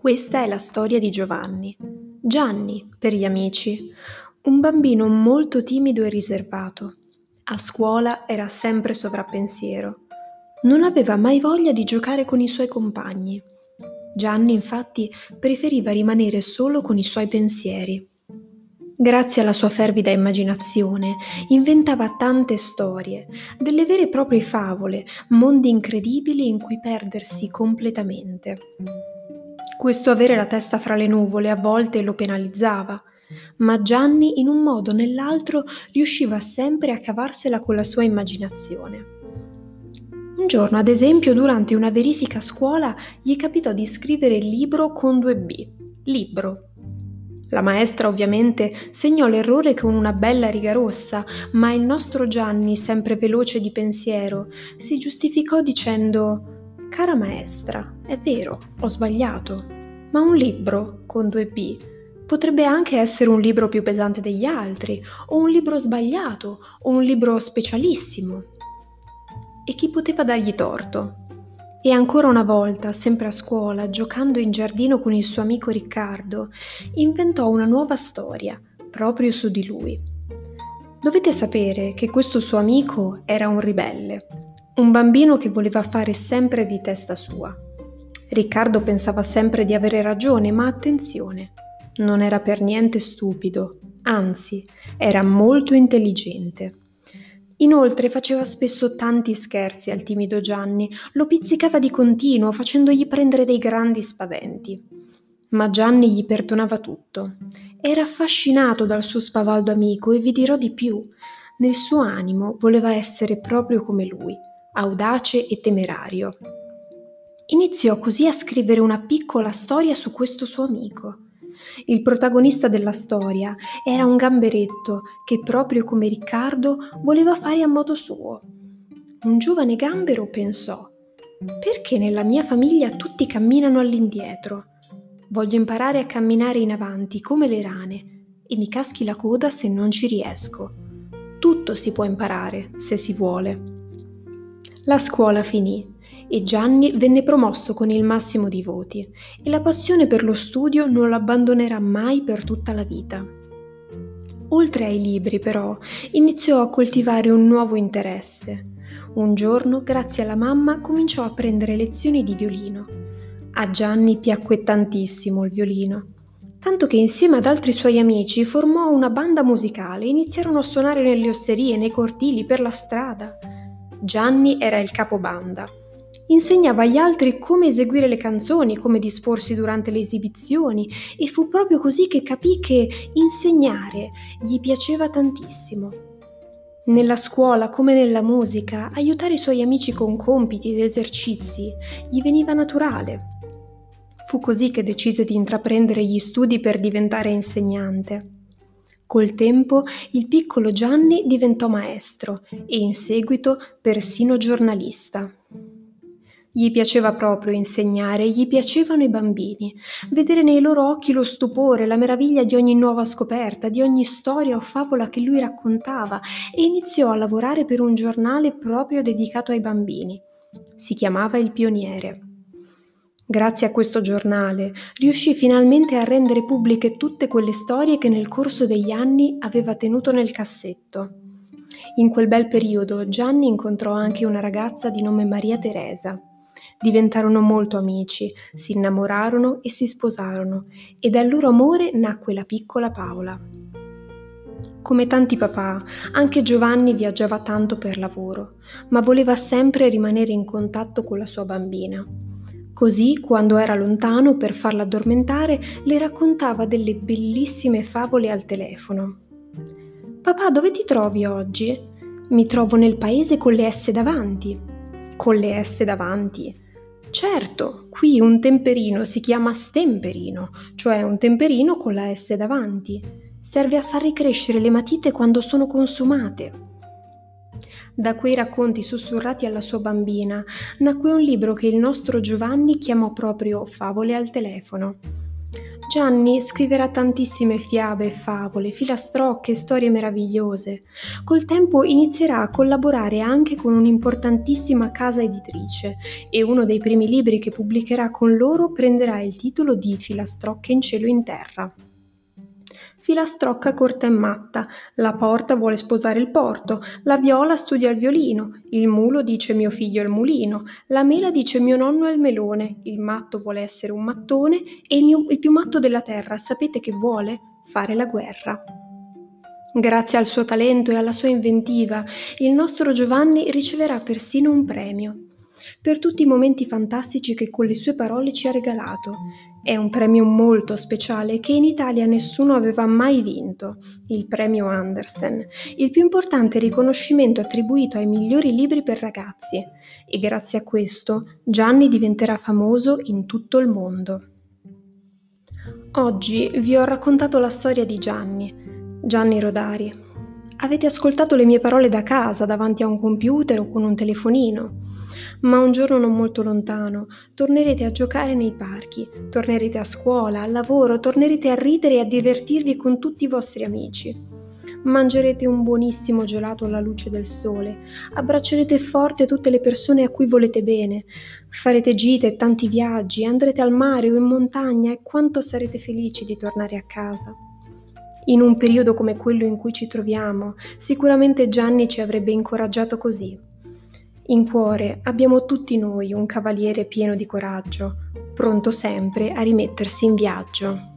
Questa è la storia di Giovanni. Gianni, per gli amici, un bambino molto timido e riservato. A scuola era sempre sovrappensiero. Non aveva mai voglia di giocare con i suoi compagni. Gianni infatti preferiva rimanere solo con i suoi pensieri. Grazie alla sua fervida immaginazione, inventava tante storie, delle vere e proprie favole, mondi incredibili in cui perdersi completamente. Questo avere la testa fra le nuvole a volte lo penalizzava, ma Gianni in un modo o nell'altro riusciva sempre a cavarsela con la sua immaginazione. Un giorno, ad esempio, durante una verifica a scuola, gli capitò di scrivere il libro con due B, libro. La maestra ovviamente segnò l'errore con una bella riga rossa, ma il nostro Gianni, sempre veloce di pensiero, si giustificò dicendo Cara maestra, è vero, ho sbagliato, ma un libro con due B potrebbe anche essere un libro più pesante degli altri, o un libro sbagliato, o un libro specialissimo. E chi poteva dargli torto? E ancora una volta, sempre a scuola, giocando in giardino con il suo amico Riccardo, inventò una nuova storia, proprio su di lui. Dovete sapere che questo suo amico era un ribelle, un bambino che voleva fare sempre di testa sua. Riccardo pensava sempre di avere ragione, ma attenzione, non era per niente stupido, anzi, era molto intelligente. Inoltre faceva spesso tanti scherzi al timido Gianni, lo pizzicava di continuo facendogli prendere dei grandi spaventi. Ma Gianni gli perdonava tutto. Era affascinato dal suo spavaldo amico e vi dirò di più. Nel suo animo voleva essere proprio come lui, audace e temerario. Iniziò così a scrivere una piccola storia su questo suo amico. Il protagonista della storia era un gamberetto che, proprio come Riccardo, voleva fare a modo suo. Un giovane gambero pensò, perché nella mia famiglia tutti camminano all'indietro? Voglio imparare a camminare in avanti come le rane e mi caschi la coda se non ci riesco. Tutto si può imparare se si vuole. La scuola finì e Gianni venne promosso con il massimo di voti e la passione per lo studio non lo abbandonerà mai per tutta la vita. Oltre ai libri, però, iniziò a coltivare un nuovo interesse. Un giorno, grazie alla mamma, cominciò a prendere lezioni di violino. A Gianni piacque tantissimo il violino, tanto che insieme ad altri suoi amici formò una banda musicale e iniziarono a suonare nelle osterie, nei cortili, per la strada. Gianni era il capobanda. Insegnava agli altri come eseguire le canzoni, come disporsi durante le esibizioni e fu proprio così che capì che insegnare gli piaceva tantissimo. Nella scuola, come nella musica, aiutare i suoi amici con compiti ed esercizi gli veniva naturale. Fu così che decise di intraprendere gli studi per diventare insegnante. Col tempo il piccolo Gianni diventò maestro e in seguito persino giornalista. Gli piaceva proprio insegnare, gli piacevano i bambini, vedere nei loro occhi lo stupore, la meraviglia di ogni nuova scoperta, di ogni storia o favola che lui raccontava e iniziò a lavorare per un giornale proprio dedicato ai bambini. Si chiamava Il Pioniere. Grazie a questo giornale riuscì finalmente a rendere pubbliche tutte quelle storie che nel corso degli anni aveva tenuto nel cassetto. In quel bel periodo Gianni incontrò anche una ragazza di nome Maria Teresa. Diventarono molto amici, si innamorarono e si sposarono e dal loro amore nacque la piccola Paola. Come tanti papà, anche Giovanni viaggiava tanto per lavoro, ma voleva sempre rimanere in contatto con la sua bambina. Così, quando era lontano per farla addormentare, le raccontava delle bellissime favole al telefono. Papà, dove ti trovi oggi? Mi trovo nel paese con le S davanti. Con le S davanti? Certo, qui un temperino si chiama stemperino, cioè un temperino con la S davanti. Serve a far ricrescere le matite quando sono consumate. Da quei racconti sussurrati alla sua bambina nacque un libro che il nostro Giovanni chiamò proprio Favole al telefono. Gianni scriverà tantissime fiabe favole, filastrocche storie meravigliose. Col tempo inizierà a collaborare anche con un'importantissima casa editrice e uno dei primi libri che pubblicherà con loro prenderà il titolo di Filastrocche in cielo e in terra. Filastrocca corta e matta, la porta vuole sposare il porto, la viola studia il violino, il mulo dice mio figlio è il mulino, la mela dice mio nonno è il melone, il matto vuole essere un mattone e il, mio, il più matto della terra, sapete che vuole? Fare la guerra. Grazie al suo talento e alla sua inventiva, il nostro Giovanni riceverà persino un premio per tutti i momenti fantastici che con le sue parole ci ha regalato. È un premio molto speciale che in Italia nessuno aveva mai vinto, il premio Andersen, il più importante riconoscimento attribuito ai migliori libri per ragazzi. E grazie a questo Gianni diventerà famoso in tutto il mondo. Oggi vi ho raccontato la storia di Gianni, Gianni Rodari. Avete ascoltato le mie parole da casa, davanti a un computer o con un telefonino ma un giorno non molto lontano tornerete a giocare nei parchi, tornerete a scuola, al lavoro, tornerete a ridere e a divertirvi con tutti i vostri amici. Mangerete un buonissimo gelato alla luce del sole, abbraccerete forte tutte le persone a cui volete bene, farete gite e tanti viaggi, andrete al mare o in montagna e quanto sarete felici di tornare a casa. In un periodo come quello in cui ci troviamo, sicuramente Gianni ci avrebbe incoraggiato così. In cuore abbiamo tutti noi un cavaliere pieno di coraggio, pronto sempre a rimettersi in viaggio.